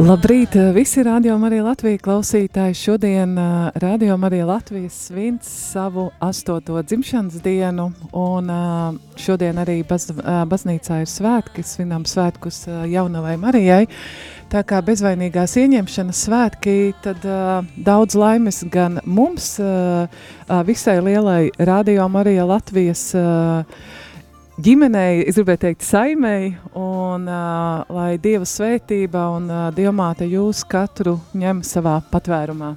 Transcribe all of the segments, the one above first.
Labrīt, visi rādījumi arī Latvijas klausītāji. Šodien uh, rādījumi arī Latvijas svins savu astoto dzimšanas dienu, un uh, šodien arī baz, baznīcā ir svētki, svinām svētkus jaunavai Marijai. Tā kā bezvainīgās ieņemšanas svētki, tad uh, daudz laimes gan mums, uh, visai lielai rādījumi arī Latvijas uh, ģimenei, es gribēju teikt, saimei, un uh, lai Dieva svētība un uh, Dievmāte jūs katru ņem savā patvērumā.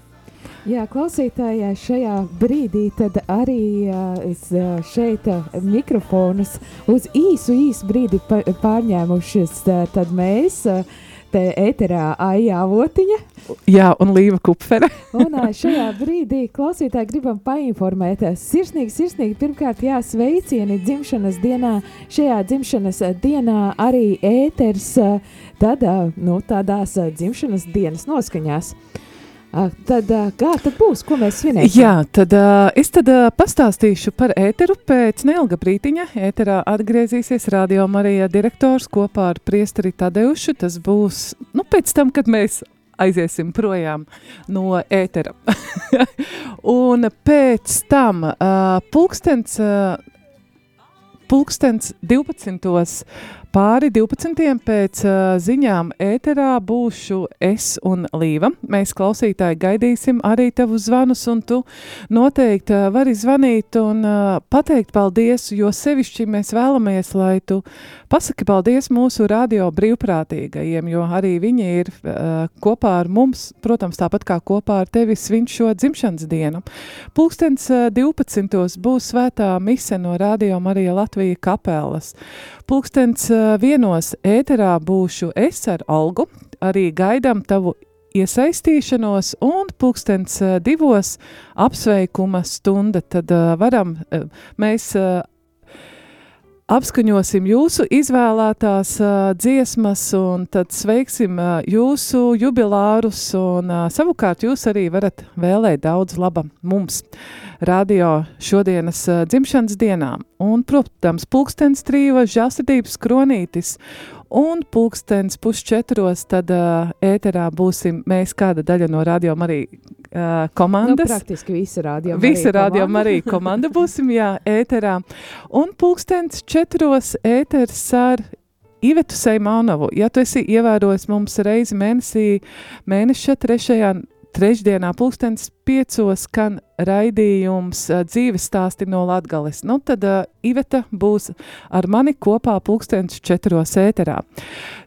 Jā, klausītājai šajā brīdī arī uh, es uh, šeit uh, mikrofonus uz īsu, īsu brīdi pārņēmušies, uh, mēs uh, te ēterā Aijā Votiņa. Jā, un Līva Kupfere. un šajā brīdī klausītāji gribam painformēt. Sirsnīgi, sirsnīgi pirmkārt jā, sveicieni dzimšanas dienā. Šajā dzimšanas dienā arī ēters tad, nu, tādās dzimšanas dienas noskaņās. Tad, kā tad būs, ko mēs svinēsim? Jā, tad es tad pastāstīšu par ēteru pēc neilga brītiņa. Ēterā atgriezīsies Radio Marija direktors kopā ar priesteri Tadeušu. Tas būs, nu, pēc tam, kad mēs aiziesim projām no ētera. un pēc tam pulkstens, pulkstens 12 Pāri 12. pēc uh, ziņām ēterā būšu es un Līva. Mēs klausītāji gaidīsim arī tavu zvanus, un tu noteikti uh, vari zvanīt un uh, pateikt paldies, jo sevišķi mēs vēlamies, lai tu pasaki paldies mūsu radio brīvprātīgajiem, jo arī viņi ir uh, kopā ar mums, protams, tāpat kā kopā ar tevi svin šo dzimšanas dienu. Pulkstens uh, 12. būs svētā mise no Radio Marija Latvija kapelas. Pulkstens uh, vienos ēterā būšu es ar Algu, arī gaidām tavu iesaistīšanos, un pulkstens divos apsveikuma stunda, tad uh, varam mēs apskaņosim jūsu izvēlētās uh, dziesmas, un tad sveiksim uh, jūsu jubilārus, un uh, savukārt jūs arī varat vēlēt daudz laba mums radio šodienas uh, dzimšanas dienām. Un, protams, pulkstens trīva žāstības kronītis, un pulkstens pusčetros tad uh, ēterā būsim mēs kāda daļa no radio arī uh, komandas. Nu, praktiski visa radio Visa radio arī komanda būsim, jā, ēterā. Un pulkstens četros ēters ar Ivetu Seimanovu, ja tu esi ievērojis mums reizi mēnesī, mēneša trešajā trešdienā pulkstens piecos skan raidījums uh, dzīves stāsti no Latgales. Nu, tad uh, Iveta būs ar mani kopā pulkstens četros ēterā.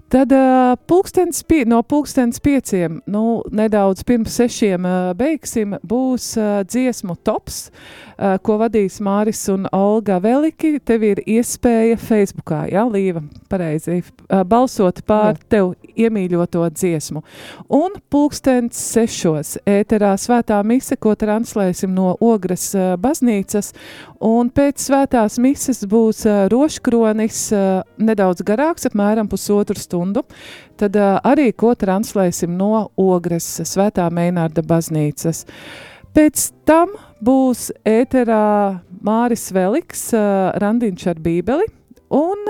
Tad uh, pulkstens pie, no pulkstens pieciem, nu, nedaudz pirms sešiem uh, beigsim, būs uh, dziesmu tops, uh, ko vadīs Māris un Olga Veliki. Tev ir iespēja Facebookā, jā, Līva, pareizi, uh, balsot pār jā. tev iemīļoto dziesmu. Un pulkstens sešos ēterā svētā mise, ko translēsim no Ogras uh, baznīcas, un pēc svētās mises būs uh, roškronis uh, nedaudz garāks, apmēram pusotru stundu stundu, tad arī ko translēsim no Ogres Svētā Meinārda baznīcas. Pēc tam būs ēterā Māris Veliks, Randiņš ar bībeli, un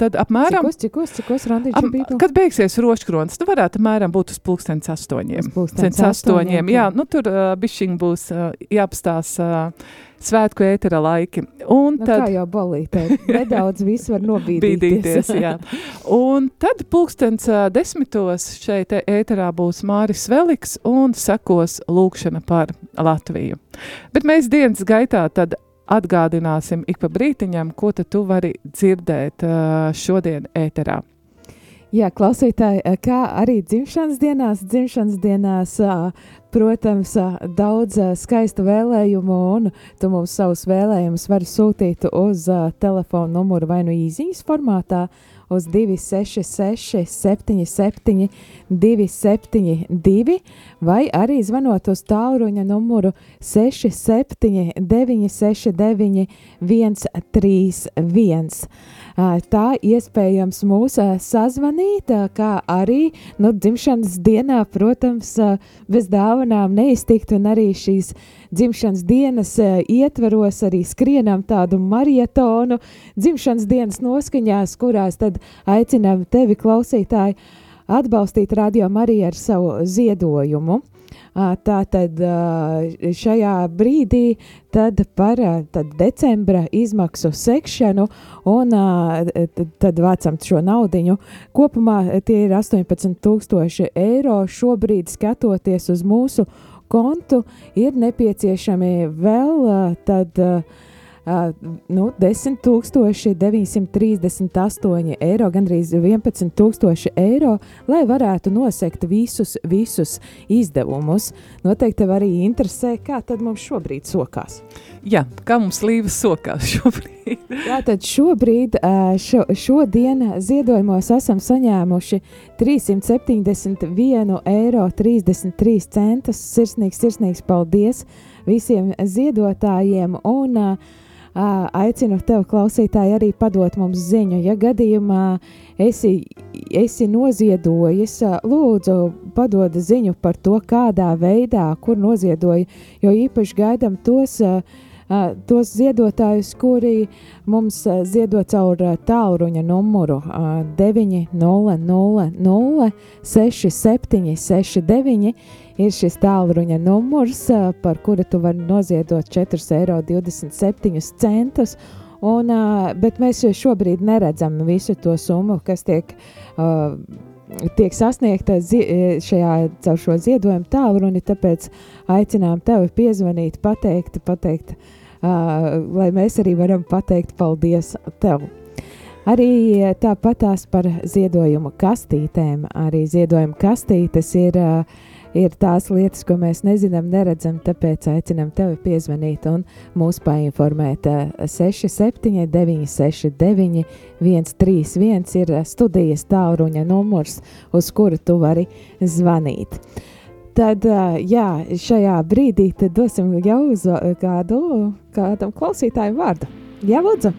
tad apmēram... Cikos, cikos, cikos bībeli? Kad beigsies roškrons, tu varētu apmēram būt uz pulkstens astoņiem. Uz pulkstens astoņiem, jā. Nu, tur uh, bišķiņ būs uh, jāpastās uh, svētku ētera laiki. Un nu, tad, kā jau balītē, nedaudz viss var nobīdīties. Un tad pulkstens uh, desmitos šeit ēterā būs Māris Veliks un sekos lūkšana par Latviju. Bet mēs dienas gaitā tad atgādināsim ik pa brītiņam, ko tu vari dzirdēt uh, šodien ēterā. Jā, klausītāji, kā arī dzimšanas dienās, dzimšanas dienās protams, daudz skaistu vēlējumu, un tu mums savus vēlējumus vari sūtīt uz telefona numuru vai nu īsiņas formātā, uz 266, 77, 272, vai arī zvanot uz tālruņa numuru 67, 969, 131 tā iespējams mūs sazvanīt, kā arī nu, dzimšanas dienā, protams, bez dāvanām neiztikt un arī šīs dzimšanas dienas ietveros arī skrienam tādu marietonu dzimšanas dienas noskaņās, kurās tad aicinām tevi klausītāji atbalstīt Radio Mariju ar savu ziedojumu. Tātad šajā brīdī tad par tad decembra izmaksu sekšanu un tad vācam šo naudiņu. Kopumā tie ir 18 tūkstoši eiro. Šobrīd skatoties uz mūsu kontu ir nepieciešami vēl tad Uh, nu, 10,938 eiro, gandrīz 11,000 eiro, lai varētu nosekt visus, visus izdevumus. Noteikti tev arī interesē, kā tad mums šobrīd sokās. Jā, kā mums līvas sokās šobrīd? Jā, tad šobrīd, šo, šodien ziedojumos esam saņēmuši 371 eiro 33 centus. Sirsnīgs, sirsnīgs paldies visiem ziedotājiem un uh, aicinu tev, klausītāji, arī padot mums ziņu. Ja gadījumā esi, esi noziedojis, lūdzu, padod ziņu par to, kādā veidā, kur noziedoji, jo īpaši gaidam tos. Tos ziedotājus, kuri mums ziedo caur tālruņa numuru 900 6769 ir šis tālruņa numurs, par kuru tu vari noziedot 4,27 eiro. Un, bet mēs šobrīd neredzam visu to summu, kas tiek, uh, tiek sasniegta šajā, caur šo ziedojumu tālruni. Tāpēc aicinām tevi piezvanīt, pateikt, pateikt uh, lai mēs arī varam pateikt paldies tev. Arī tāpatās par ziedojumu kastītēm. Arī ziedojuma kastītes ir ir tās lietas, ko mēs nezinām, neredzam, tāpēc aicinām tevi piezvanīt un mūs painformēt. 67, 969, 131 ir studijas tālruņa numurs, uz kuru tu vari zvanīt. Tad, jā, šajā brīdī dosim jau uz kādu, kādam klausītāju vārdu. Jā, lūdzu!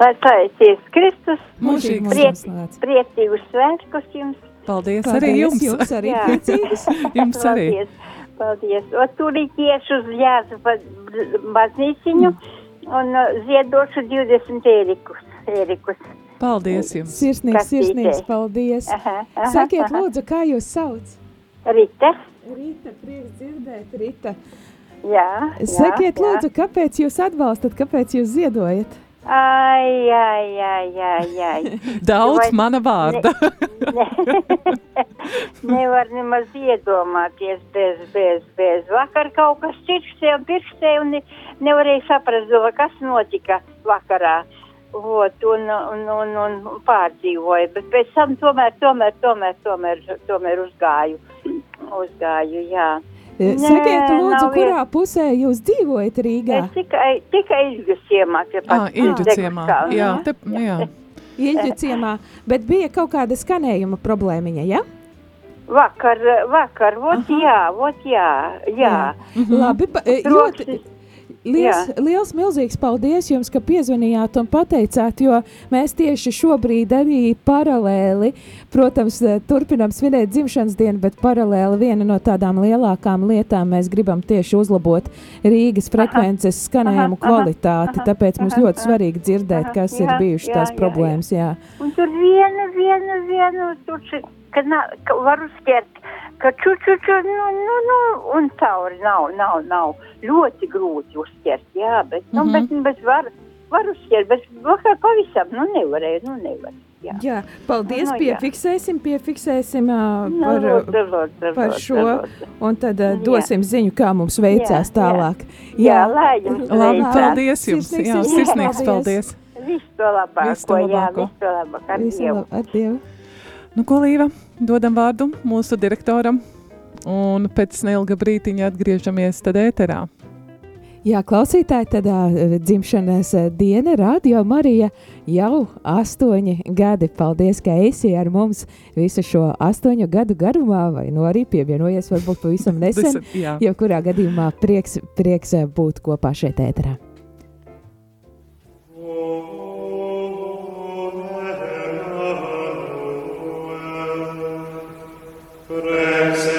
Lai paicies Kristus, mūžīgi priec, priecīgus svētkus jums! Paldies, Paldies arī jums. Jums arī priecīgas. jums arī. Paldies. Paldies. O, turītiešu uz jāzu baznīciņu un ziedošu 20 ērikus. ērikus. Paldies jums. Sirsnīgs, sirsnīgs, paldies. Aha, aha, Sakiet, aha. lūdzu, kā jūs sauc? Rita. Rita, prieks dzirdēt, Rita. Jā. Sakiet, jā, lūdzu, kāpēc jūs atbalstat, kāpēc jūs ziedojat? Ai, ai, ai, ai, ai. Daudz Vai, mana vārda. ne, ne, nevar nemaz iedomāties bez, bez, bez. Vakar kaut kas čirkstēja un pirkstēja un ne, nevarēja saprast, kas notika vakarā. Vot, un, un, un, un pārdzīvoja, bet pēc tam tomēr, tomēr, tomēr, tomēr, tomēr uzgāju. Uzgāju, jā. Nē, Sakiet, lūdzu, kurā vien... pusē jūs dzīvojat Rīgā? Es tikai, tikai Ilģu ciemā. Ah, Ilģu ciemā, jā, te, jā. Ilģu ciemā, bet bija kaut kāda skanējuma problēmiņa, ja? Vakar, vakar, vot Aha. jā, vot jā, jā. jā. Mhm. Labi, pa, ļoti, Liels, Jā. liels, milzīgs paldies jums, ka piezvanījāt un pateicāt, jo mēs tieši šobrīd arī paralēli, protams, eh, turpinām svinēt dzimšanas dienu, bet paralēli viena no tādām lielākām lietām mēs gribam tieši uzlabot Rīgas frekvences aha, skanējumu aha, kvalitāti. Aha, tāpēc mums ļoti svarīgi dzirdēt, kas jā, ir bijušas jā, tās jā, problēmas. Jā. Jā. Un tur viena, viena, viena, tur, ka, na, ka var uzķert ka čučuču, nu, nu, nu, un cauri nav, nav, nav ļoti grūti uzķert, jā, bet, nu, mm -hmm. bet, bet var, var uzķert, bet vakar pavisam, nu, nevarēja, nu, nevar. Jā. jā, paldies, nu, piefiksēsim, piefiksēsim uh, nu, par, lūdzu, lūdzu, par šo, lūdzu. un tad uh, dosim jā. ziņu, kā mums veicās jā, tālāk. Jā, jā lai jums Labi, paldies jums, sirsnīgs, jā, sirsnīgs paldies. Visu to labāko, visu to labāko. jā, visu to labāko, ar visu Dievu. Ar Dievu. Nu, ko Līva, dodam vārdu mūsu direktoram, un pēc neilga brītiņa atgriežamies tad ēterā. Jā, klausītāji, tad dzimšanas diena Radio Marija jau astoņi gadi. Paldies, ka esi ar mums visu šo astoņu gadu garumā, vai nu arī pievienojies varbūt pavisam nesen. Jebkurā gadījumā prieks, prieks būt kopā šeit ēterā. Prex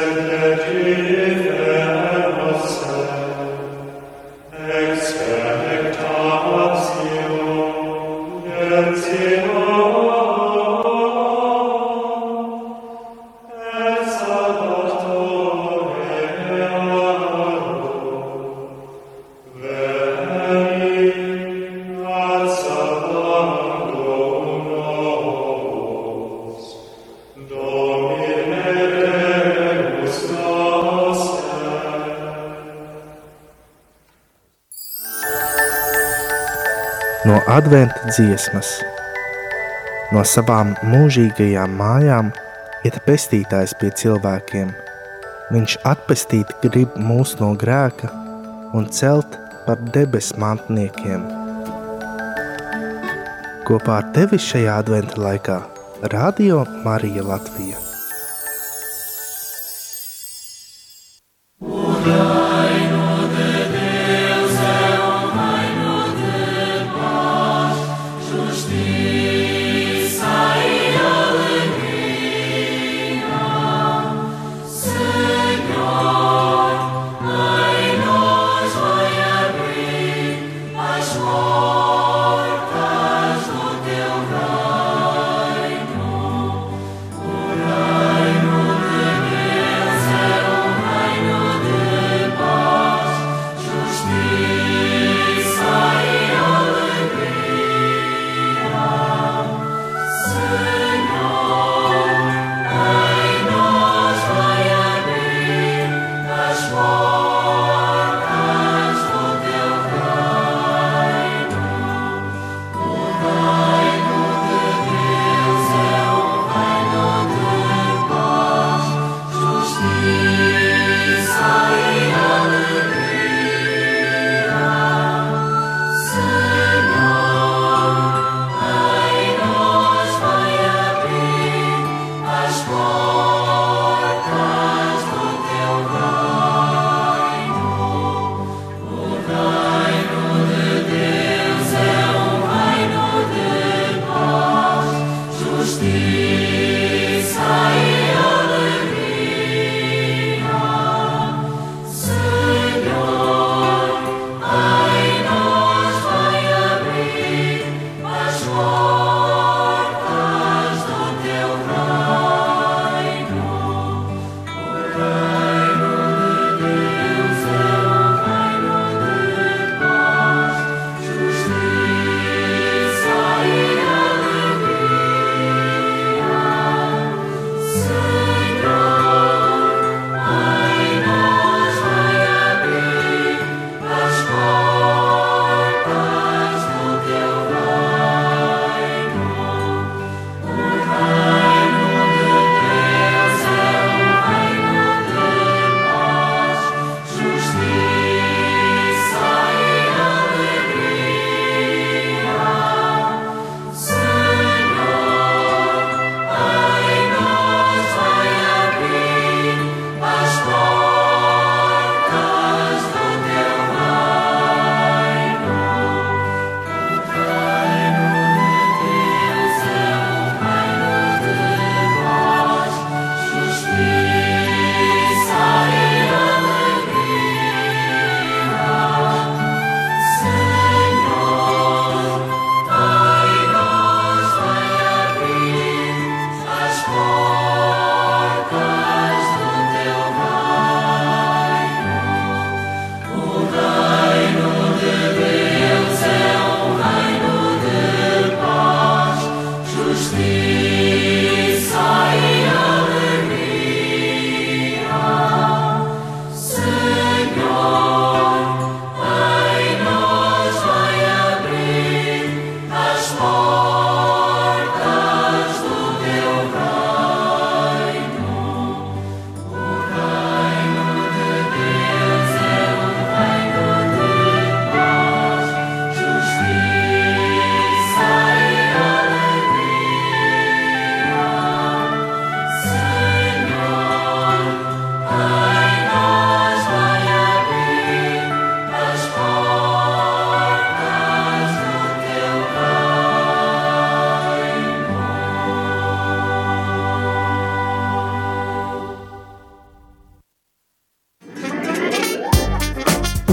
no adventa dziesmas. No savām mūžīgajām mājām iet pestītājs pie cilvēkiem. Viņš atpestīt grib mūs no grēka un celt par debes mantniekiem. Kopā ar tevi šajā adventa laikā Radio Marija Latvija.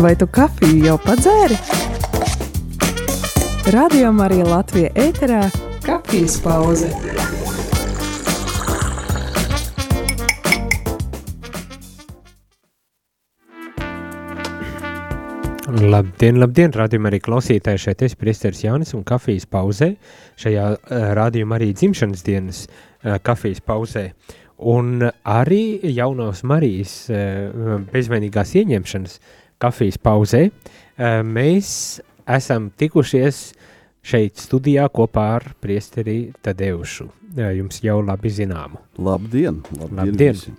Vai tu kafiju jau padzēri? Radio Marija Latvija ēterā - kafijas pauze. Labdien, labdien, radījumā arī klausītāji šeit es, Priesteris Jānis un kafijas pauzē, šajā uh, radījumā arī dzimšanas dienas uh, kafijas pauzē. Un arī jaunos Marijas uh, bezvainīgās ieņemšanas uh, kafijas pauzē, mēs esam tikušies šeit studijā kopā ar priesteri Tadeušu. Jums jau labi zināmu. Labdien! Labdien! Labdien. Visi.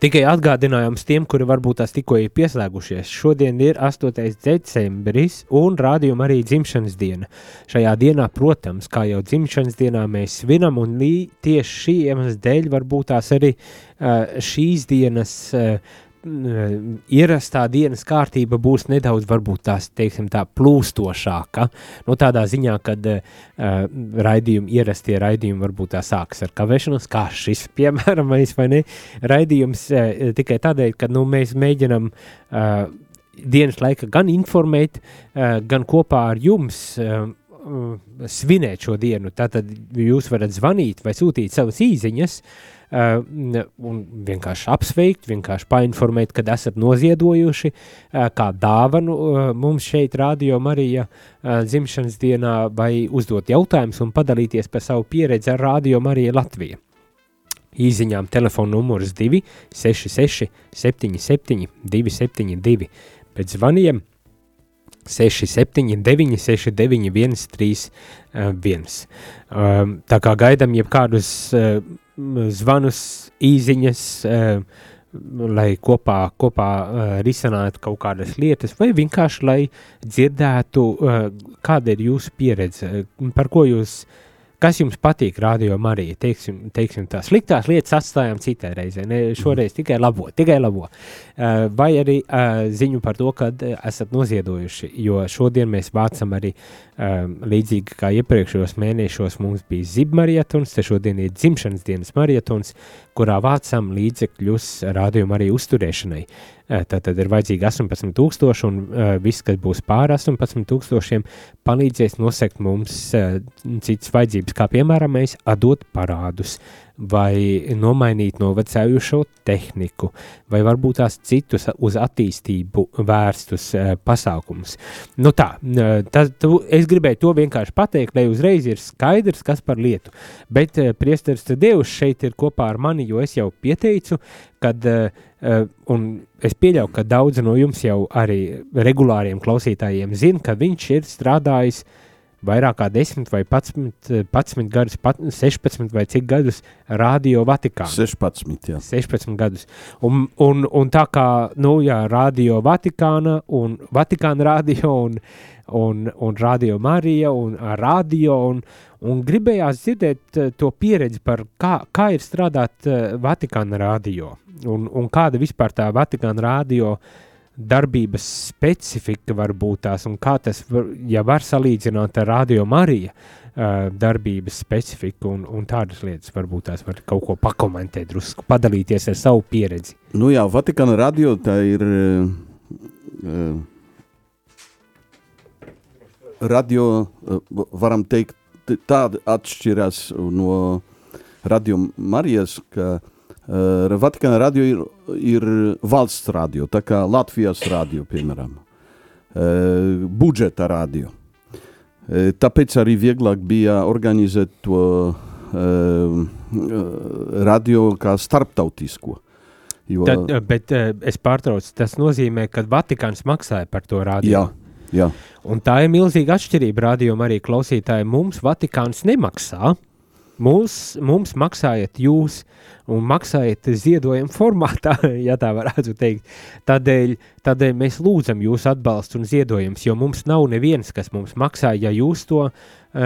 Tikai atgādinājums tiem, kuri varbūt tās tikko ir pieslēgušies. Šodien ir 8. decembris un rādījuma arī dzimšanas diena. Šajā dienā, protams, kā jau dzimšanas dienā mēs svinam, un tieši šī iemesla dēļ varbūt tās arī uh, šīs dienas uh, ierastā dienas kārtība būs nedaudz, varbūt tās, teiksim, tā plūstošāka. Nu, tādā ziņā, kad uh, raidījumi, ierastie raidījumi varbūt tā sāks ar kavēšanos, kā šis, piemēram, vai ne, raidījums uh, tikai tādēļ, ka, nu, mēs mēģinam uh, dienas laika gan informēt, uh, gan kopā ar jums uh, svinēt šo dienu. Tātad jūs varat zvanīt vai sūtīt savas īziņas, uh, Uh, un vienkārši apsveikt, vienkārši painformēt, kad esat noziedojuši uh, kā dāvanu uh, mums šeit, Radio Marija dzimšanas dienā, vai uzdot jautājumus un padalīties par savu pieredzi ar Radio Mariju Latviju. Īziņām telefona numurs 266 77 272 pēc zvaniem 679, 691, 31. Tā kā gaidām jebkādus uh, zvanus, īziņas, uh, lai kopā, kopā uh, risinātu kaut kādas lietas, vai vienkārši lai dzirdētu, kāda ir jūsu pieredze, par ko jūs uh, Kas jums patīk, radio Marija? Teiksim, teiksim tā, sliktās lietas atstājām citai reizē, ne šoreiz tikai labo, tikai labo. Uh, vai arī uh, ziņu par to, ka uh, esat noziedojuši, jo šodien mēs vācam arī uh, līdzīgi kā iepriekšējos mēnešos mums bija zibmarietons, te šodien ir dzimšanas dienas marietons, kurā vācam līdzekļus radio Marija uzturēšanai. Uh, Tad, tad ir vajadzīgi 18,000, un uh, viss, kas būs pāri 18,000, palīdzēs nosegt mums uh, citas vajadzības, kā piemēram, mēs atdot parādus, vai nomainīt novecējušo tehniku, vai varbūt tās citus uz attīstību vērstus uh, pasākumus. Nu tā, tas, tu, es gribēju to vienkārši pateikt, lai uzreiz ir skaidrs, kas par lietu, bet uh, priesteris Dievs šeit ir kopā ar mani, jo es jau pieteicu, kad, un es pieļauju, ka daudzi no jums jau arī regulāriem klausītājiem zina, ka viņš ir strādājis uh, vairāk kā 10 vai 11, 11 gadus, pat, 16 vai cik gadus Radio Vatikānā. 16, jā. 16 gadus. Un, un, un tā kā, nu jā, Radio Vatikāna un Vatikāna radio un, un, un Radio Marija un Radio un, un gribējās dzirdēt eh, to pieredzi par kā, kā ir strādāt uh, Vatikāna radio un, un kāda vispār tā Vatikāna radio uh, darbības specifika var būt tās, un kā tas, var, ja var salīdzināt ar Radio Mariju uh, darbības specifiku un, un tādas lietas, varbūt tās var kaut ko pakomentēt, drusku padalīties ar savu pieredzi. Nu jā, Vatikāna radio tā ir uh, radio, uh, varam teikt, tāda atšķirās no Radio Marijas, ka Vatikāna radio ir, ir valsts radio, tā kā Latvijas radio, piemēram, uh, budžeta radio. Uh, tāpēc arī vieglāk bija organizēt to radio kā starptautisko. Jo, Tad, bet es pārtraucu, tas nozīmē, ka Vatikāns maksāja par to radio. Jā, jā. Un tā ir milzīga atšķirība rādījumā arī klausītāji. Mums Vatikāns nemaksā. Mums, mums maksājat jūs, un maksājiet ziedojumu formātā, ja tā varētu teikt. Tādēļ, tādēļ mēs lūdzam jūsu atbalstu un ziedojumus, jo mums nav neviens, kas mums maksā, ja jūs to uh,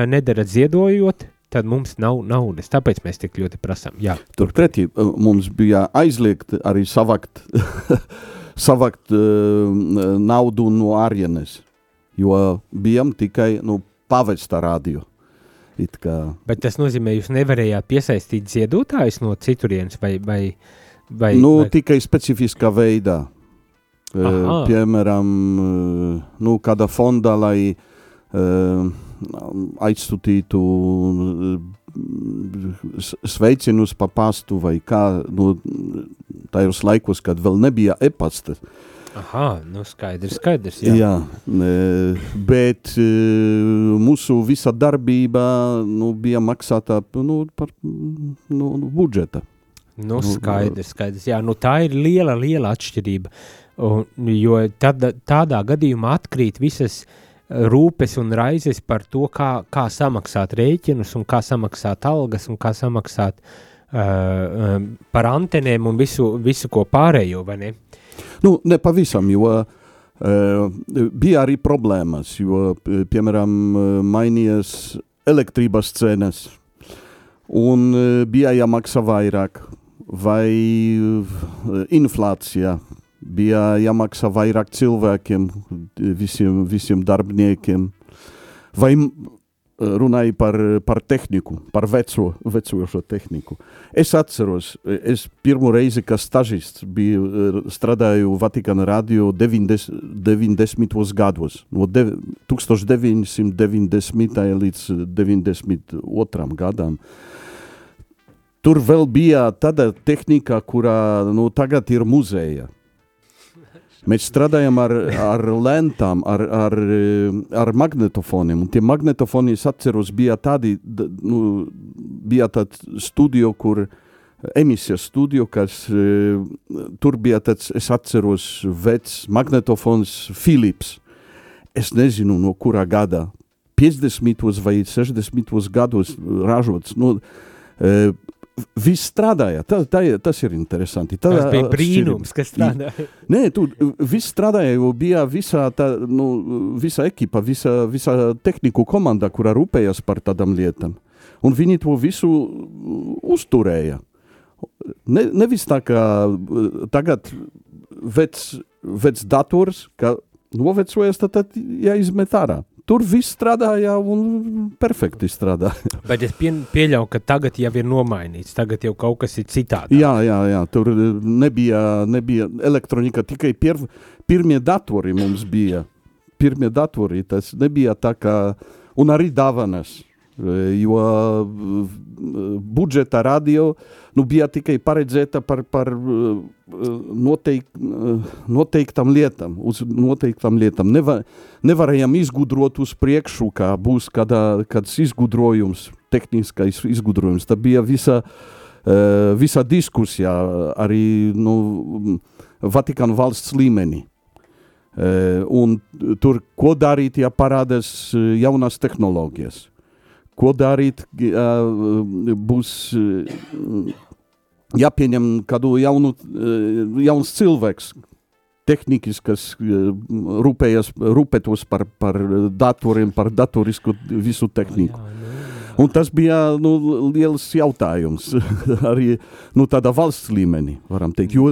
nedarat ziedojot, tad mums nav naudas. Tāpēc mēs tik ļoti prasām. Turpretī mums bija aizliegt arī savakt, savakt uh, naudu no ārienes, jo bijām tikai nu, pavesta radio. Bet tas nozīmē, jūs nevarējāt piesaistīt ziedotājus no citurienes vai, vai, vai, nu, vai... tikai specifiskā veidā. Uh, piemēram, uh, nu, kāda fonda, lai uh, aizsūtītu sveicinus pa pastu vai kā, nu, tajos laikos, kad vēl nebija e-pasta. Uh, Aha, nu skaidrs, skaidrs. Jā, jā bet e, mūsu visa darbība nu, bija maksāta nu, par nu, budžeta. Nu, skaidrs, skaidrs. Jā, nu, tā ir liela, liela atšķirība. Un, jo tad, tādā gadījumā atkrīt visas rūpes un raizes par to, kā, kā samaksāt rēķinus un kā samaksāt algas un kā samaksāt uh, par antenēm un visu, visu ko pārējo, ne? Nu, ne pavisam, jo uh, bija arī problēmas, jo, piemēram, mainījās elektrības cenas un bija jāmaksā vairāk vai inflācija bija jāmaksā vairāk cilvēkiem, visiem, visiem darbiniekiem. Vai runāja par, par tehniku, par veco, vecojošo tehniku. Es atceros, es pirmo reizi, kā stažists biju, strādāju Vatikāna radio 90, 90. gados, no de, 1990. līdz 92. gadam. Tur vēl bija tāda tehnika, kurā nu, tagad ir muzeja. Mēs strādājam ar, ar lentām, ar, ar, ar magnetofoniem. Un tie magnetofoni, es atceros, bija tādi, nu, bija tāds studio, kur emisijas studio, kas tur bija tāds, es atceros, vecs magnetofons Philips. Es nezinu, no kurā gadā. 50. vai 60. gados ražots. Nu, Viss strādāja. Tā, tā, tas ir interesanti. Tā, tas bija brīnums, kas strādāja. Nē, tu viss strādāja, bija visā, tā, nu, visa ekipa, visa, visa tehniku komanda, kurā rūpējas par tādām lietām. Un viņi to visu uzturēja. Ne, nevis tā kā tagad vecs, vecs dators, ka novecojas, tad, tad jāizmet ārā. Tur viss strādāja un perfekti strādāja. Bet es pie, pieļauju, ka tagad jau ir nomainīts. Tagad jau kaut kas ir citādi. Jā, jā, jā, tur nebija, nebija elektronika. Tikai pir, pirmie datori mums bija. Pirmie datori. Tas nebija tā kā. Un arī dāvanas. Jo budžeta radio nu, bija tikai paredzēta par, par noteik, noteiktam lietām, uz noteiktām lietām. Neva, nevarējām izgudrot uz priekšu, kā būs kādā, kāds izgudrojums, tehniskais izgudrojums. Tā bija visa, visa diskusija arī nu, Vatikāna valsts līmenī. Un tur, ko darīt, ja parādās jaunas tehnoloģijas ko darīt, būs jāpieņem kādu jaunu, jauns cilvēks, tehnikas, kas rūpējas, rūpētos par, par datoriem, par datorisku visu tehniku. Un tas bija nu, liels jautājums arī nu, tādā valsts līmenī, varam teikt. Jo,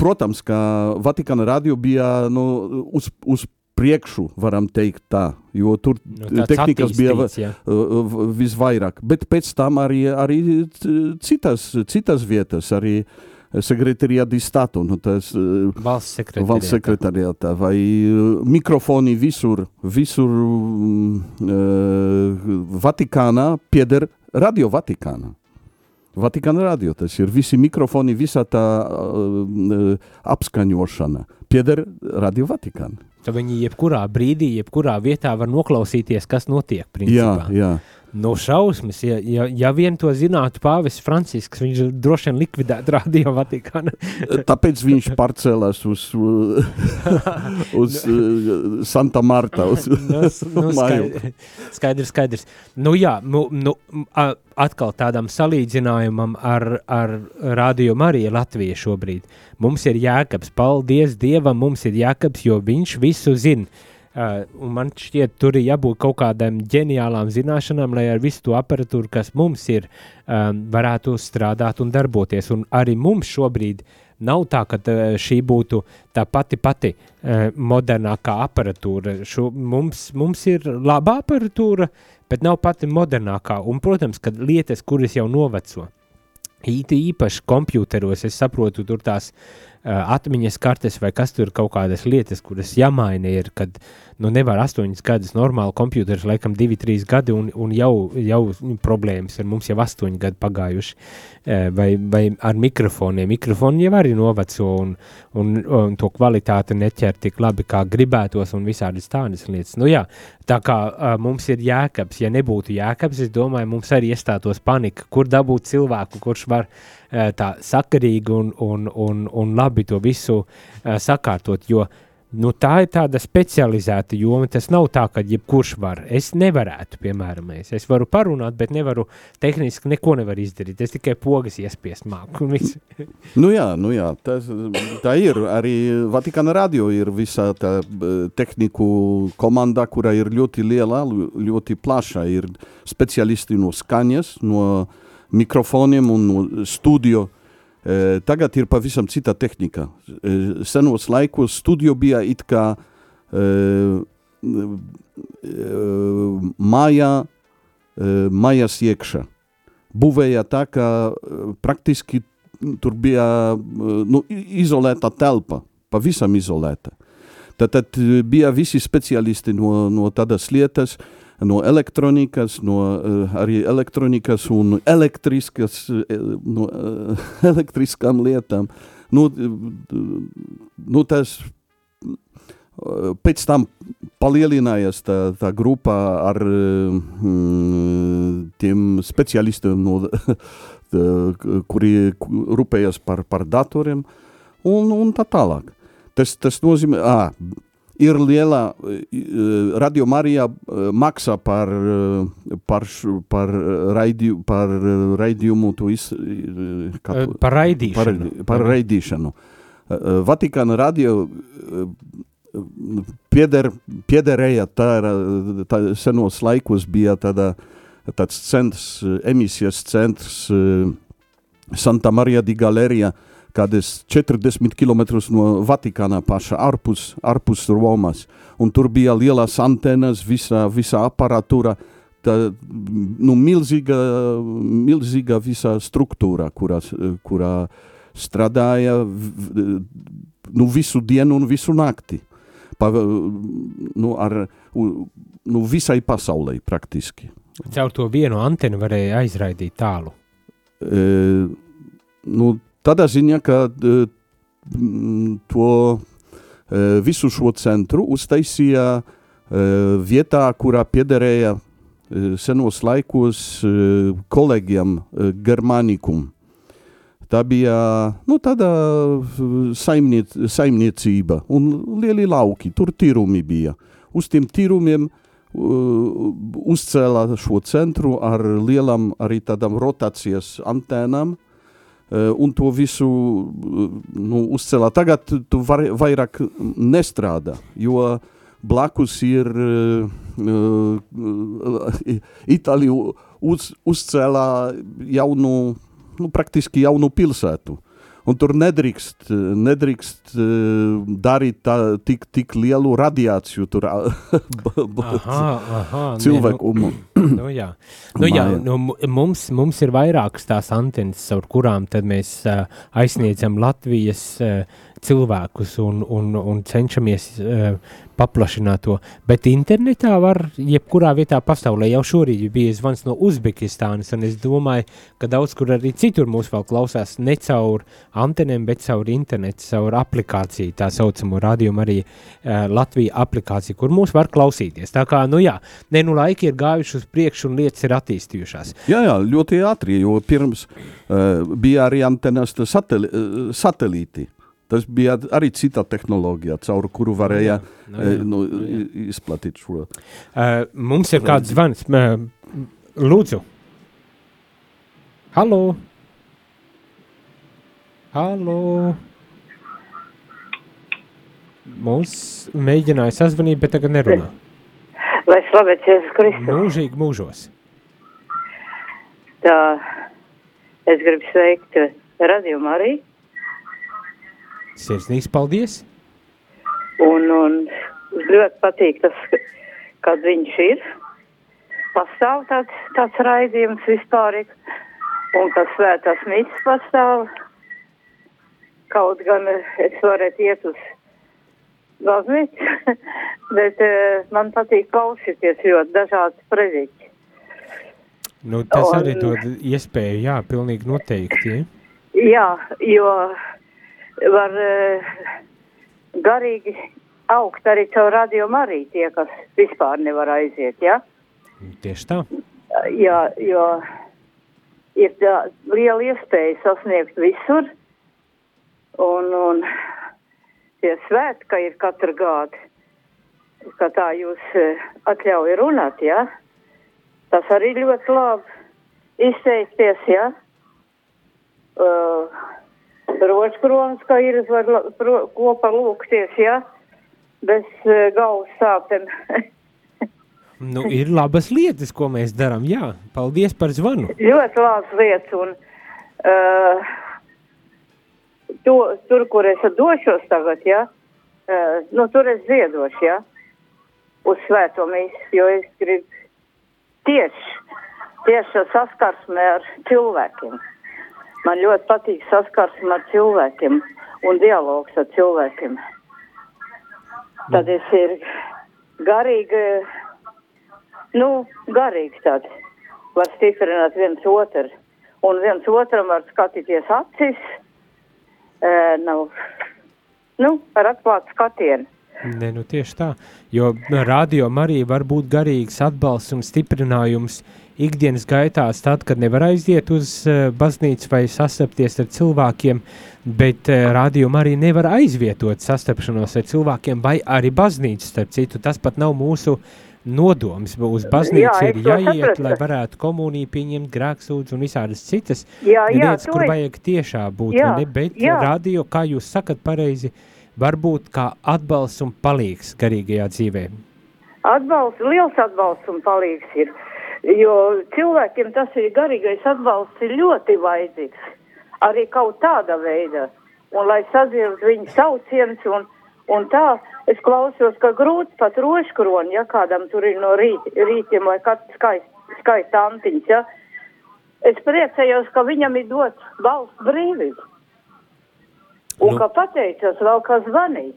protams, ka Vatikāna radio bija nu, uz, uz priekšu, varam teikt tā, jo tur nu, tehnikas bija ja. visvairāk. Bet pēc tam arī, arī citas, citas vietas, arī sekretariāta stātu, nu, tas valsts sekretariāta. valsts sekretariāta vai mikrofoni visur, visur uh, Vatikānā pieder Radio Vatikāna. Vatikāna radio, tas ir visi mikrofoni, visa tā uh, apskaņošana pieder Radio Vatikāna. Ka viņi jebkurā brīdī, jebkurā vietā var noklausīties, kas notiek. Principā. Jā, jā. No šausmas, ja, ja, ja vien to zinātu Pāvis Francisks, viņš droši vien likvidētu Radio Vatikānu. Tāpēc viņš pārcēlās uz, uz Santa Marta. Uz nu, nu, skaidrs, skaidrs, skaidrs. Nu jā, nu, nu, atkal tādam salīdzinājumam ar, ar Radio Mariju Latviju šobrīd. Mums ir jēkabs, paldies Dievam, mums ir jēkabs, jo viņš visu zina Uh, man šķiet, tur ir jābūt kaut kādām ģeniālām zināšanām, lai ar visu to aparatūru, kas mums ir, um, varētu strādāt un darboties. Un arī mums šobrīd nav tā, ka šī būtu tā pati pati uh, modernākā aparatūra. Šo, mums, mums ir laba aparatūra, bet nav pati modernākā. Un, protams, ka lietas, kuras jau noveco, īpaši kompjuteros, es saprotu, tur tās uh, atmiņas kartes vai kas tur kaut kādas lietas, kuras jāmaina ir, kad nu, nevar astoņas gadus normāli kompjuters, laikam divi, trīs gadi un, un jau, jau problēmas ir, mums jau astoņi gadi pagājuši, vai, vai ar mikrofoniem, mikrofoni jau arī noveco un, un, un to kvalitāti neķer tik labi, kā gribētos un visādas tādas lietas. Nu jā, tā kā uh, mums ir jēkabs, ja nebūtu jēkabs, es domāju, mums arī iestātos panika, kur dabūt cilvēku, kurš var tā sakarīgi un, un, un, un labi to visu uh, sakārtot, jo Nu, tā ir tāda specializēta joma. Tas nav tā, ka jebkurš var. Es nevarētu, piemēram, es, es varu parunāt, bet nevaru tehniski neko nevar izdarīt. Es tikai pogas iespiest māku. nu jā, nu jā tas, tā ir. Arī Vatikāna radio ir visā tā tehniku komanda, kura ir ļoti liela, ļoti plaša. Ir speciālisti no skaņas, no mikrofoniem un no studio E, tagad ir pavisam cita tehnika. E, senos laikos studio bija it kā e, mājā, mājas iekšā. Būvēja tā, ka praktiski tur bija nu, izolēta telpa, pavisam izolēta. Tad, tad bija visi speciālisti no, no tādas lietas, uh, no elektronikas, no uh, arī elektronikas un elektriskas, uh, no uh, elektriskām lietām. Nu, nu tas pēc tam palielinājās tā, tā grupa ar mm, tiem specialistiem, no, tā, kuri rūpējas par, par datoriem un, un tā tālāk. Tas, tas nozīmē, ah, ir liela, Radio Marija maksā par, par, par, raidī, par raidījumu, tu iz, tu, par raidīšanu. Par, par raidīšanu. Vatikāna radio pieder, piederēja tā, tā senos laikos bija tāda, tāds centrs, emisijas centrs Santa Maria di Galeria, uh, kādas 40 km no Vatikāna paša, ārpus, ārpus Romas. Un tur bija lielas antenas, visa, visa aparatūra, tā, nu, milzīga, milzīga visa struktūra, kurā, kurā strādāja nu, visu dienu un visu nakti. Pa, nu, ar, nu, visai pasaulē praktiski. Caur to vienu antenu varēja aizraidīt tālu. E, nu, tādā ziņā, ka to visu šo centru uztaisīja vietā, kurā piederēja senos laikos kolēģiem Germanikum. Tā bija nu, tāda saimniec, saimniecība un lieli lauki, tur tīrumi bija. Uz tiem tīrumiem uzcēla šo centru ar lielām arī tādām rotācijas antēnām, uh, un to visu eh, nu, uzcelā. Tagad tu var, vairāk nestrādā, jo blakus ir uh, Itālija uz, uzcēlā jaunu, nu, praktiski jaunu pilsētu. Un tur nedrīkst, nedrīkst darīt tā, tik, tik lielu radiāciju tur aha, aha, cilvēku. Nē, nu, nu, jā, nu, jā nu, mums, mums ir vairākas tās antenas, ar kurām tad mēs uh, aizsniedzam Latvijas uh, cilvēkus un, un, un cenšamies uh, paplašināt to. Bet internetā var jebkurā vietā pasaulē. Jau šorīt bija zvans no Uzbekistānas, un es domāju, ka daudz kur arī citur mūs vēl klausās ne caur antenēm, bet caur internetu, caur aplikāciju, tā saucamo radiomu arī uh, Latvija aplikāciju, kur mūs var klausīties. Tā kā, nu jā, ne nu laiki ir gājuši uz priekšu un lietas ir attīstījušās. Jā, jā, ļoti ātri, jo pirms uh, bija arī antenas sateli, uh, satelīti. Tas bija arī cita tehnoloģija, caur kuru varēja no, jā, no, jā, nu, no, jā. izplatīt šo. Uh, mums ir kāds zvans. Lūdzu. Halo. Halo. Mums mēģināja sazvanīt, bet tagad nerunā. Lai slavēts Jēzus Kristus. Mūžīgi mūžos. Tā, es gribu sveikt radījumu arī Sirsnīgs paldies! Un, un ļoti patīk tas, kad viņš ir. Pastāv tāds, tāds raidījums vispār, un ka svētās mītas pastāv. Kaut gan es varētu iet uz baznīcu, bet uh, man patīk klausīties ļoti dažādas preziķi. Nu, tas un, arī dod iespēju, jā, pilnīgi noteikti. Ja? Jā, jo var uh, garīgi augt arī caur radiomu arī tie, kas vispār nevar aiziet, ja? Tieši tā. Jā, jo ir tā liela iespēja sasniegt visur, un, un tie svētka ir katru gadu, ka tā jūs eh, atļauj runāt, jā. Tas arī ļoti labi izteikties, jā. Uh, Rožkronas, kā ir, var pro- kopā lūgties, jā, bez uh, galvas sāpēm. Nu, ir labas lietas, ko mēs darām. Jā, paldies par zvanu. ļoti labas lietas. Un, uh, to, tur, kur es došos tagad, ja, uh, nu, tur es ziedošu, ja, uz svēto mīsu, jo es gribu tieši, tieši saskarsmē ar cilvēkiem. Man ļoti patīk saskarsme ar cilvēkiem un dialogs ar cilvēkiem. Tad es ir garīgi, nu, garīgi tāds, var stiprināt viens otru. Un viens otram var skatīties acis, e, nu, nu, ar atklātu skatienu. Nē, nu tieši tā. Jo radio arī var būt garīgs atbalsts un stiprinājums ikdienas gaitās, tad, kad nevar aiziet uz uh, baznīcu vai sastapties ar cilvēkiem, bet uh, radio arī nevar aizvietot sastapšanos ar cilvēkiem vai arī baznīcu, starp citu. Tas pat nav mūsu nodoms. Uz baznīcu Jā, ir jāiet, sapratu. lai varētu komuniju pieņemt, grēksūdzu un visādas citas Jā, jā, lietas, kur es- vajag tiešā būt, Jā, ne? bet jā. radio, kā jūs sakat pareizi, varbūt kā atbalsts un palīgs garīgajā dzīvē. Atbalsts, liels atbalsts un palīgs ir. Jo cilvēkiem tas ir garīgais atbalsts ir ļoti vajadzīgs. Arī kaut tāda veida. Un lai sadzird viņu sauciens un, un tā, es klausos, ka grūti pat roškroni, ja kādam tur ir no rīt, rītiem vai kāds skaist, skaist antiņš, ja. Es priecājos, ka viņam ir dots valsts brīvība. Un Nu. ka pateicos vēl, kas zvanīja.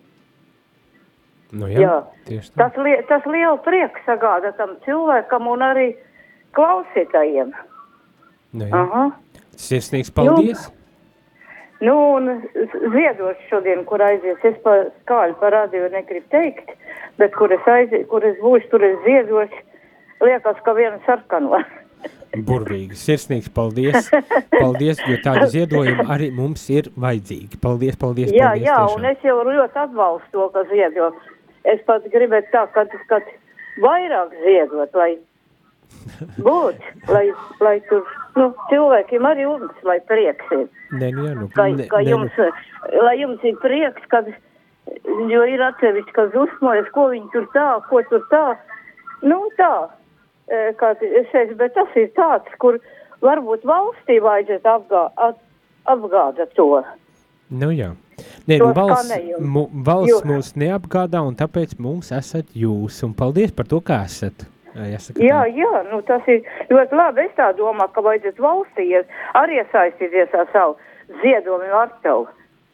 Nu, jā, Jā. Tas, li tas liela prieks sagāda tam cilvēkam un arī klausītājiem. Nu, jā. Aha. Sirsnīgs paldies! Nu, un ziedot šodien, kur aizies, es pa skaļu parādīju, negribu teikt, bet kur es, aizie, kur es būšu, tur es ziedošu, liekas, ka viena sarkano. Burvīgi, sirsnīgs paldies! Paldies, jo tādi ziedojumi arī mums ir vajadzīgi. Paldies, paldies! jā, paldies jā, tiešām. un es jau ļoti atbalstu to, ka ziedo. Es pat gribētu tā, ka, kad vairāk ziedot, lai būtu, lai, lai tur, nu, cilvēkiem arī uns, lai prieks ir. Nē, nu, jā, nu, ka, ne- ka ne- jums, lai jums ir prieks, kad, jo ir atsevišķi, kas uzsmojas, ko viņi tur tā, ko tur tā. Nu, tā, e, kā es teicu, bet tas ir tāds, kur varbūt valstī vajadzētu apgā, at, apgādāt to. Nu, jā. Nē, nu, valsts, mu, valsts mūs neapgādā, un tāpēc mums esat jūs. Un paldies par to, kā esat. Jāsaka, Jā, jā, nu tas ir ļoti labi. Es tā domāju, ka vajadzētu valstī arī iesaistīties ar savu ziedojumu ar tevu.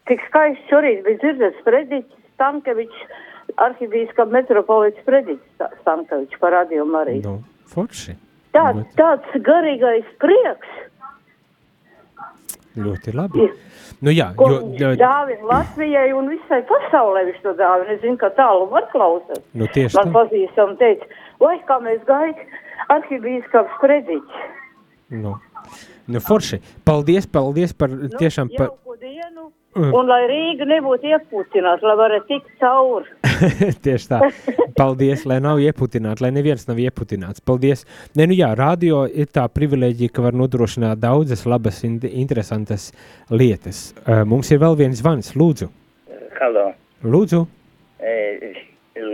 Tik skaisti šorīt bija dzirdēts Sprediķis Stankevičs, arhibīskap metropolits Sprediķis Stankevičs parādījumu arī. Nu, forši. Tā, Ļoti, tāds garīgais prieks, ļoti labi. Nu, jā, ko jo, jo, dāvina Latvijai un visai pasaulē viņš to dāvina. Es zinu, ka tālu var klausīt. nu, tieši Man tā. pazīstam teica, vai kā mēs gaidām arhibīskaps Sprediķis. Nu, nu, forši. Paldies, paldies par tiešām par... Dienu, Mm. un lai Rīga nebūtu iepūcināta, lai varētu tikt cauri. Tieši tā. Paldies, lai nav ieputināts, lai neviens nav ieputināts. Paldies. Nē, nu jā, radio ir tā privilēģija, ka var nodrošināt daudzas labas, in interesantas lietas. Uh, mums ir vēl viens zvans. Lūdzu, Halo, lūdzu, e,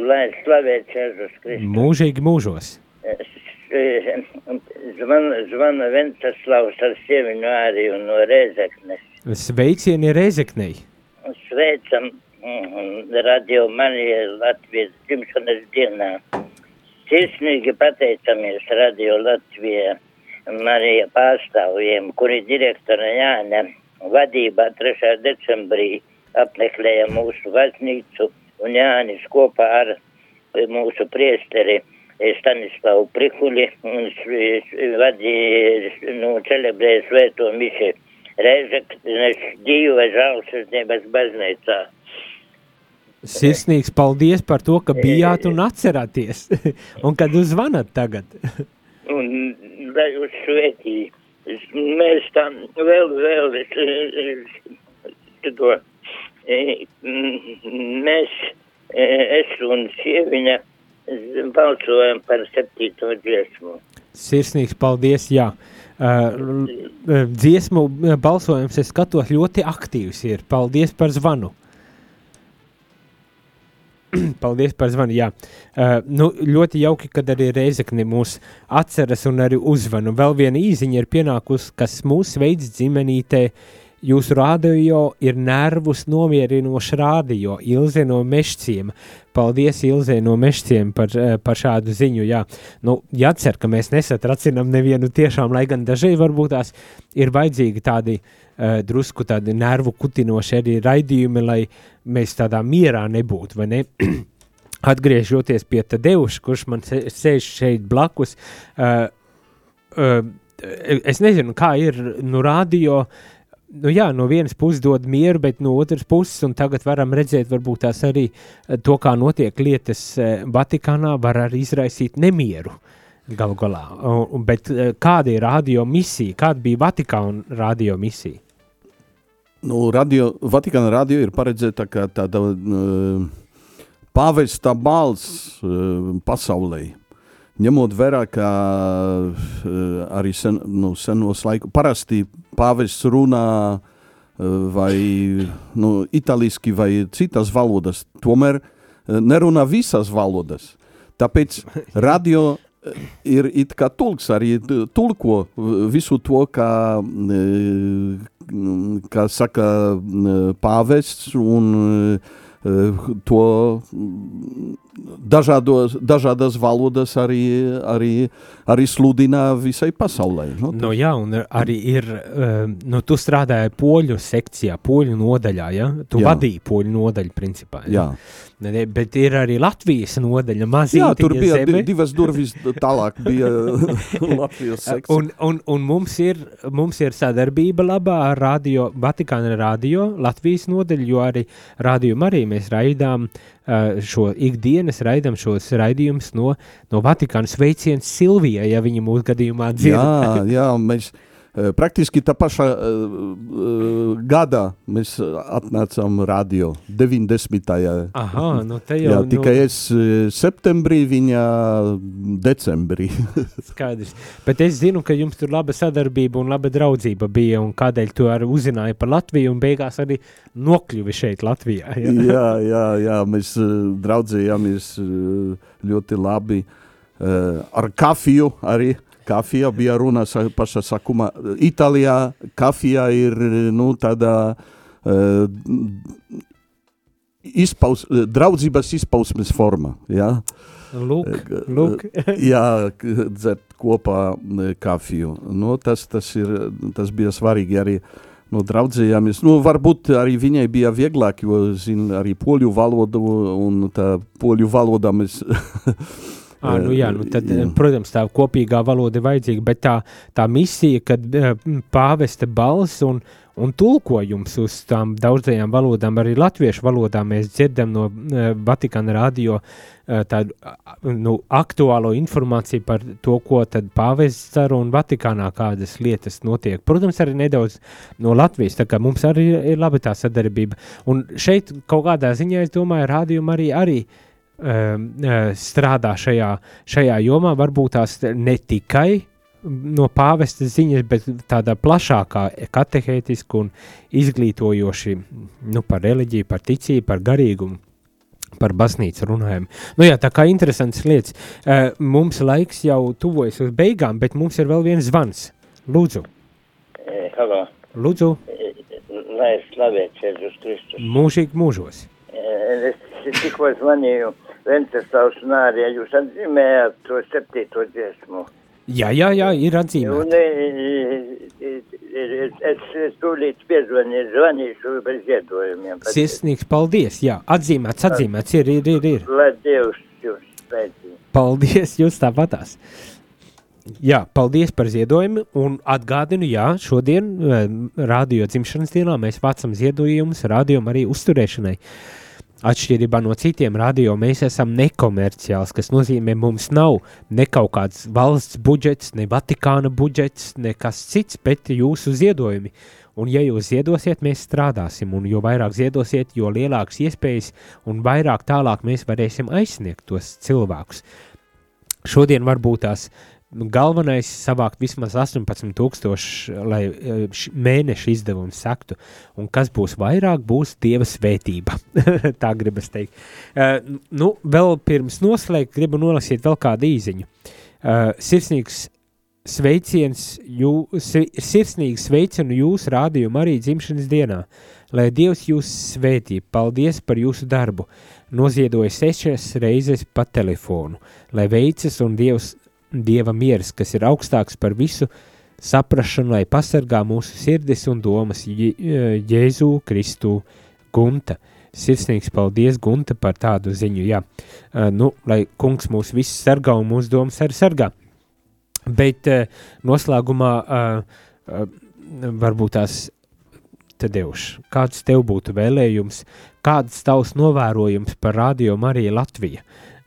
lai slavēts Jēzus Kristus. mūžīgi mūžos. E, Zvana, Venceslavs ar sieviņu arī un no Rēzeknes. Sveicieni Reizeknei. Sveicam mm, Radio Marija Latvijas dzimšanas dienā. Sirsnīgi pateicamies Radio Latvija Marija pārstāvjiem, kuri direktora Jāne vadībā 3. decembrī apmeklēja mūsu baznīcu un Jānis kopā ar mūsu priesteri Stanislavu Prikuli un s- vadīja, nu, celebrēja svēto miši Reizeknes dzīve žālsirdības baznīcā. Sirsnīgs paldies par to, ka bijāt un atceraties. un kad uzvanat tagad? Un lai uz svētī, mēs tam vēl, vēl, to e, mēs, e, es un sieviņa, balsojam par septīto dziesmu. Sirsnīgs paldies, jā. Uh, dziesmu uh, balsojums, es skatos, ļoti aktīvs ir. Paldies par zvanu. Paldies par zvanu. Jā. Uh, nu, ļoti jauki, kad arī Reizekne mūs atceras un arī uzvanu. Vēl viena īziņa ir pienākusi, kas mūs veids dzimenītē. Jūsu rādio ir nervus nomierinošs rādio, Ilze no Mešciem. Paldies, Ilze no Mešciem par, eh, par šādu ziņu. Jā, nu, jācer, ka mēs nesatracinām nevienu tiešām, lai gan dažai varbūt tās ir vajadzīgi tādi uh, drusku tādi nervu kutinoši arī raidījumi, lai mēs tādā mierā nebūtu, vai ne? Atgriežoties pie Tadeuša, kurš man sēž šeit blakus, uh, uh, es nezinu, kā ir nu, radio. Nu, jā, no vienas puses dod mieru, bet no otras puses, un tagad varam redzēt, varbūt tās arī eh, to, kā notiek lietas eh, Vatikānā, var arī izraisīt nemieru. Galu galā, bet eh, kāda ir radio misija? Kāda bija Vatikāna radio misija? Nu, radio, Vatikāna radio ir paredzēta kā tāda uh, pāvesta balss uh, pasaulē. Ņemot vērā, ka uh, arī sen, nu, senos laikos parasti pāvests runā uh, vai nu, itāliski vai citas valodas, tomēr uh, nerunā visas valodas. Tāpēc radio uh, ir it kā tulks, arī tulko visu to, kā, kā saka pāvests un uh, to dažādos, dažādas valodas arī, arī, arī sludina visai pasaulē. Nu, Nu, jā, un arī ir, nu, tu strādāji poļu sekcijā, poļu nodaļā, ja? Tu Jā. vadīji poļu nodaļu principā. jā. Ne, ne, bet ir arī Latvijas nodaļa, jā, mazītiņa tur bija zeme. di divas durvis tālāk, bija Latvijas sekcija. Un, un, un mums, ir, mums ir sadarbība labā ar radio, Vatikāna radio, Latvijas nodeļu, jo arī radio arī mēs raidām šo ikdienas, raidām šos raidījumus no, no Vatikāna sveiciens Silvijai, ja viņa mūsu gadījumā dzird. Jā, jā, mēs praktiski tā pašā uh, gadā mēs atnācām radio 90. Aha, nu te jau Jā, nu, tikai es eh, septembrī, viņa decembrī. skaidrs. Bet es zinu, ka jums tur laba sadarbība un laba draudzība bija, un kādēļ tu arī uzzināji par Latviju un beigās arī nokļuvi šeit Latvijā. Ja? jā, jā, jā, mēs eh, draudzējāmies eh, ļoti labi eh, ar kafiju arī. Kafija bija runa pašā sākumā. Itālijā kafija ir nu, tāda uh, izpaus, draudzības izpausmes forma. Ja? Lūk, lūk. Jā, dzert kopā e, kafiju. Nu, tas, tas, ir, tas bija svarīgi arī. Nu, draudzējāmies. Nu, varbūt arī viņai bija vieglāk, jo zina arī poļu valodu, un tā poļu valodā mēs À, nu jā, nu tad, Jā. protams, tā kopīgā valoda ir vajadzīga, bet tā, tā misija, kad eh, pāvesta balss un, un tulkojums uz tām daudzajām valodām, arī latviešu valodā mēs dzirdam no eh, Vatikāna radio eh, tādu nu, aktuālo informāciju par to, ko tad pāvests dara un Vatikānā kādas lietas notiek. Protams, arī nedaudz no Latvijas, tā kā mums arī ir labi tā sadarbība. Un šeit kaut kādā ziņā, es domāju, rādījumi arī, arī eh, strādā šajā, šajā jomā, varbūt tās ne tikai no pāvesta ziņas, bet tādā plašākā, katehētiski un izglītojoši nu, par reliģiju, par ticību, par garīgumu. Par baznīcu runājam. Nu jā, tā kā interesants lietas. Uh, mums laiks jau tuvojas uz beigām, bet mums ir vēl viens zvans. Lūdzu, halo, lūdzu, lai slavēts Jēzus Kristus. mūžīgi mūžos. E, Es tikko zvanīju Venceslavs un Ārija, jūs atzīmējāt to septīto dziesmu. Jā, jā, jā, ir Un atzīmēta. e, e, e, es, es tūlīt piezvanīju, zvanīšu bez ziedojumiem. Sirsnīgs paldies. Jā, atzīmēts, atzīmēts. Ir, ir, ir. ir. Lai Dievs jūs sveicina. Paldies, jūs tāpatās. Jā, paldies par ziedojumu. Un atgādinu, jā, šodien, eh, radio dzimšanas dienā, mēs vācam ziedojumus radio arī uzturēšanai. Atšķirībā no citiem radio mēs esam nekomerciāls, kas nozīmē, mums nav ne kaut kāds valsts budžets, ne Vatikāna budžets, nekas cits, bet jūsu ziedojumi. Un ja jūs ziedosiet, mēs strādāsim, un jo vairāk ziedosiet, jo lielākas iespējas un vairāk tālāk mēs varēsim aizsniegt tos cilvēkus. Šodien varbūt tās galvenais savākt vismaz 18,000, lai eh, mēneša izdevums sektu. Un kas būs vairāk, būs dieva svētība. Tā gribas teikt. Uh, nu, vēl pirms noslēgt, gribu nolasīt vēl kādu īziņu. Uh, sirsnīgs sveiciens, jū, sirsnīgi sveicinu jūs rādījumu arī dzimšanas dienā. Lai Dievs jūs svētī, paldies par jūsu darbu. Noziedoja sešas reizes pa telefonu, lai veicas un Dievs Dieva miers, kas ir augstāks par visu saprašanu, lai pasargā mūsu sirdis un domas Jēzu Kristu Gunta. Sirsnīgs paldies, Gunta, par tādu ziņu, jā. Uh, nu, lai kungs mūs visus sargā un mūsu domas arī sargā. Bet uh, noslēgumā uh, uh, varbūt tās Tadeuš, kāds tev būtu vēlējums, kāds tavs novērojums par Radio Mariju Latviju?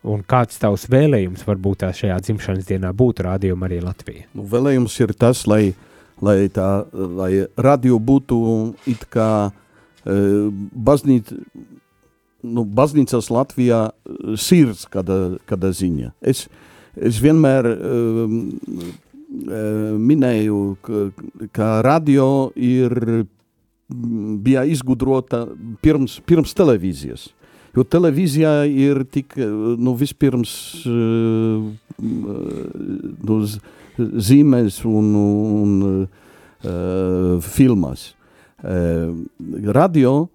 Un kāds tavs vēlējums varbūt šajā dzimšanas dienā būtu rādījuma arī Latvija? Nu, vēlējums ir tas, lai, lai, tā, lai radio būtu it kā e, baznīt, nu, baznīcas Latvijā e, sirds kāda, kāda ziņa. Es, es vienmēr um, minēju, ka, ka radio ir bija izgudrota pirms, pirms televīzijas. Jo televīzijā ir tik, nu, vispirms nu, zīmēs un, un uh, filmās. Uh, radio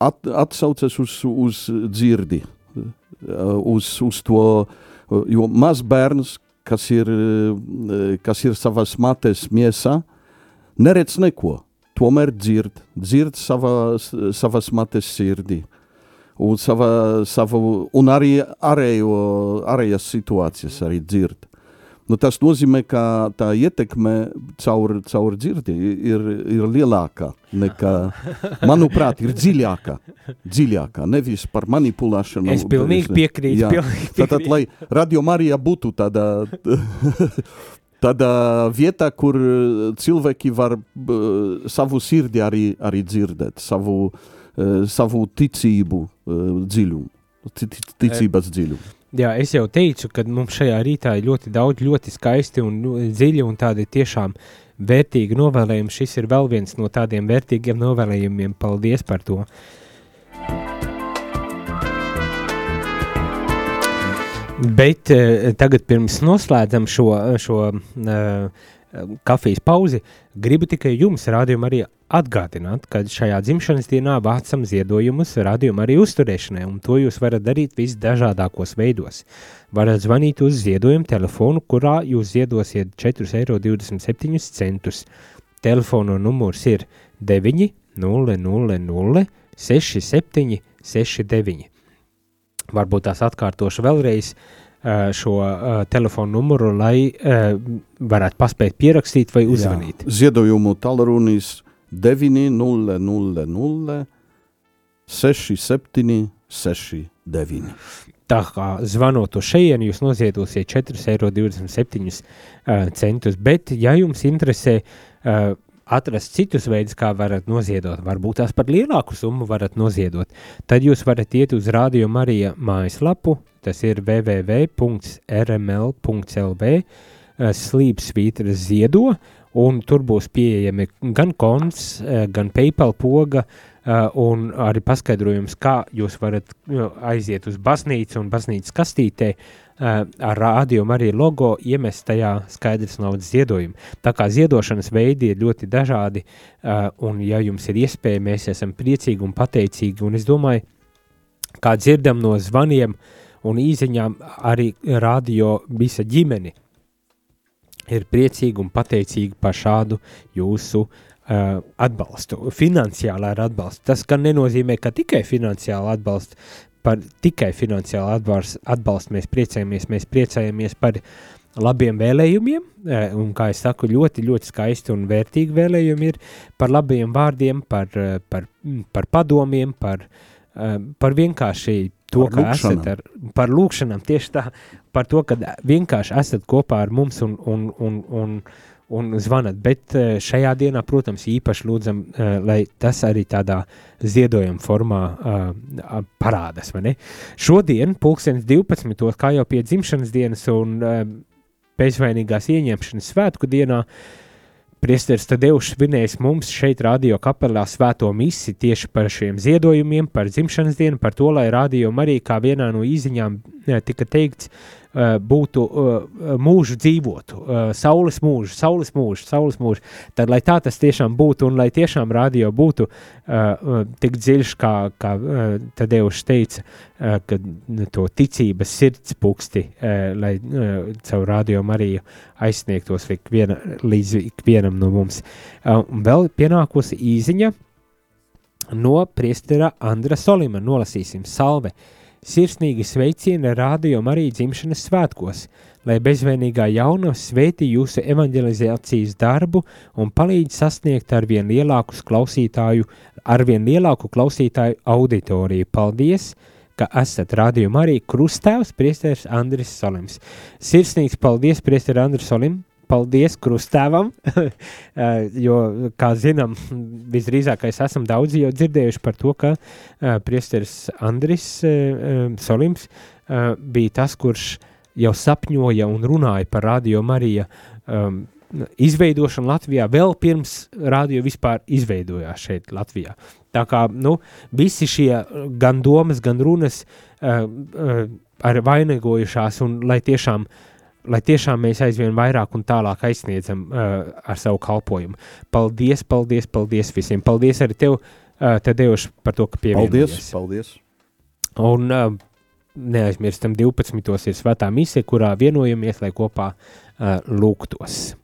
at, atsaucas uz, uz dzirdi, uz, uz to, jo maz bērns, kas ir, kas ir savas mates miesā, neredz neko, tomēr dzird, dzird savas, savas mates sirdī. Uh, un, sava, savu, un arī ārējo, ārējas situācijas arī dzird. Nu, tas nozīmē, ka tā ietekme caur, caur dzirdi ir, ir lielāka nekā, manuprāt, ir dziļāka. Dziļāka, nevis par manipulēšanu. Es pilnīgi piekrītu. Jā. Pilnīgi piekrīt. Tātad, lai Radio Marija būtu tādā, tādā vietā, kur cilvēki var savu sirdi arī, arī dzirdēt, savu, savu ticību dziļumu, ticības dziļumu. Jā, es jau teicu, ka mums šajā rītā ir ļoti daudz, ļoti skaisti un nu, dziļi un tādi tiešām vērtīgi novēlējumi. Šis ir vēl viens no tādiem vērtīgiem novēlējumiem. Paldies par to! Bet eh, tagad pirms noslēdzam šo, šo eh, kafijas pauzi, gribu tikai jums, rādījumu, arī atgādināt, ka šajā dzimšanas dienā vācam ziedojumus rādījumu arī uzturēšanai, un to jūs varat darīt visdažādākos veidos. Varat zvanīt uz ziedojumu telefonu, kurā jūs ziedosiet 4,27 eiro. Telefona numurs ir 9 0 0 0 67 69. Varbūt tās atkārtošu vēlreiz šo uh, telefonu numuru, lai uh, varētu paspēt pierakstīt vai uzzvanīt. Jā, ziedojumu talrunis 900 67 69. Tā kā zvanot uz šejienu, jūs noziedosiet 4,27 eiro, bet, ja jums interesē uh, atrast citus veidus, kā varat noziedot, varbūt tās par lielāku summu varat noziedot, tad jūs varat iet uz Rādio Marija mājaslapu, tas ir www.rml.lv, slīpsvītra ziedo, un tur būs pieejami gan konts, eh, gan PayPal poga, eh, un arī paskaidrojums, kā jūs varat aiziet uz baznīcu un baznīcas kastītē eh, ar rādījumu arī logo iemest tajā skaidrs naudas ziedojumu. Tā kā ziedošanas veidi ir ļoti dažādi, un ja jums ir iespēja, mēs esam priecīgi un pateicīgi, un es domāju, kā dzirdam no zvaniem un īziņām arī radio visa ģimeni – ir priecīgi un pateicīgi par šādu jūsu uh, atbalstu, finansiālā atbalstu. Tas gan nenozīmē, ka tikai finansiāli atbalstu, par tikai finansiālu atbalstu, atbalstu mēs priecājamies, mēs priecājamies par labiem vēlējumiem, uh, un kā es saku, ļoti, ļoti skaisti un vērtīgi vēlējumi ir par labiem vārdiem, par, uh, par, par padomiem, par, uh, par vienkārši to, Par ka lūkšanām. esat ar, par lūkšanām, tieši tā, par to, ka vienkārši esat kopā ar mums un, un, un, un, un zvanat. Bet eh, šajā dienā, protams, īpaši lūdzam, eh, lai tas arī tādā ziedojuma formā uh, parādās. Šodien, pulkstenis 12. kā jau pie dzimšanas dienas un uh, bezvainīgās ieņemšanas svētku dienā, Priesteris Tadeušs svinējis mums šeit, Radio kapelā, svēto misi tieši par šiem ziedojumiem, par dzimšanas dienu, par to, lai radio arī kā vienā no īziņām eh, tika teikts, eh, būtu eh, mūžu dzīvotu, eh, saules mūžu, saules mūžu, saules mūžu. Tad, lai tā tas tiešām būtu un lai tiešām radio būtu eh, eh, tik dziļš, kā, kā eh, Tadeušs teica, eh, ka nu, to ticības sirds puksti, eh, lai eh, caur radio Mariju aizsniegtos ikviena, līdz ikvienam no mums. Uh, un vēl pienākusi īziņa no priestera Andra Solima. Nolasīsim salve. Sirsnīgi sveicieni radio Mariju dzimšanas svētkos, lai bezvainīgā jaunava sveitī jūsu evanģelizācijas darbu un palīdz sasniegt arvien lielākus klausītāju, arvien lielāku klausītāju auditoriju. Paldies! ka esat rādījumā arī krustēvs priesteris Andris Solims. Sirsnīgs paldies priesteri Andris Solim, paldies krustēvam, eh, jo, kā zinām, visdrīzākais esam daudzi jau dzirdējuši par to, ka uh, priesteris Andris uh, Solims uh, bija tas, kurš jau sapņoja un runāja par Radio Marija um, izveidošanu Latvijā vēl pirms radio vispār izveidojās šeit Latvijā. Tā kā nu, visi šie gan domas, gan runas uh, uh, ar vainagojušās un lai tiešām, lai tiešām mēs aizvien vairāk un tālāk aizsniedzam uh, ar savu kalpojumu. Paldies, paldies, paldies visiem. Paldies arī tev, uh, Tadeuš, par to, ka pievienojies. Paldies, paldies. Un uh, neaizmirstam 12. ir svētā misija, kurā vienojamies, lai kopā uh, lūgtos.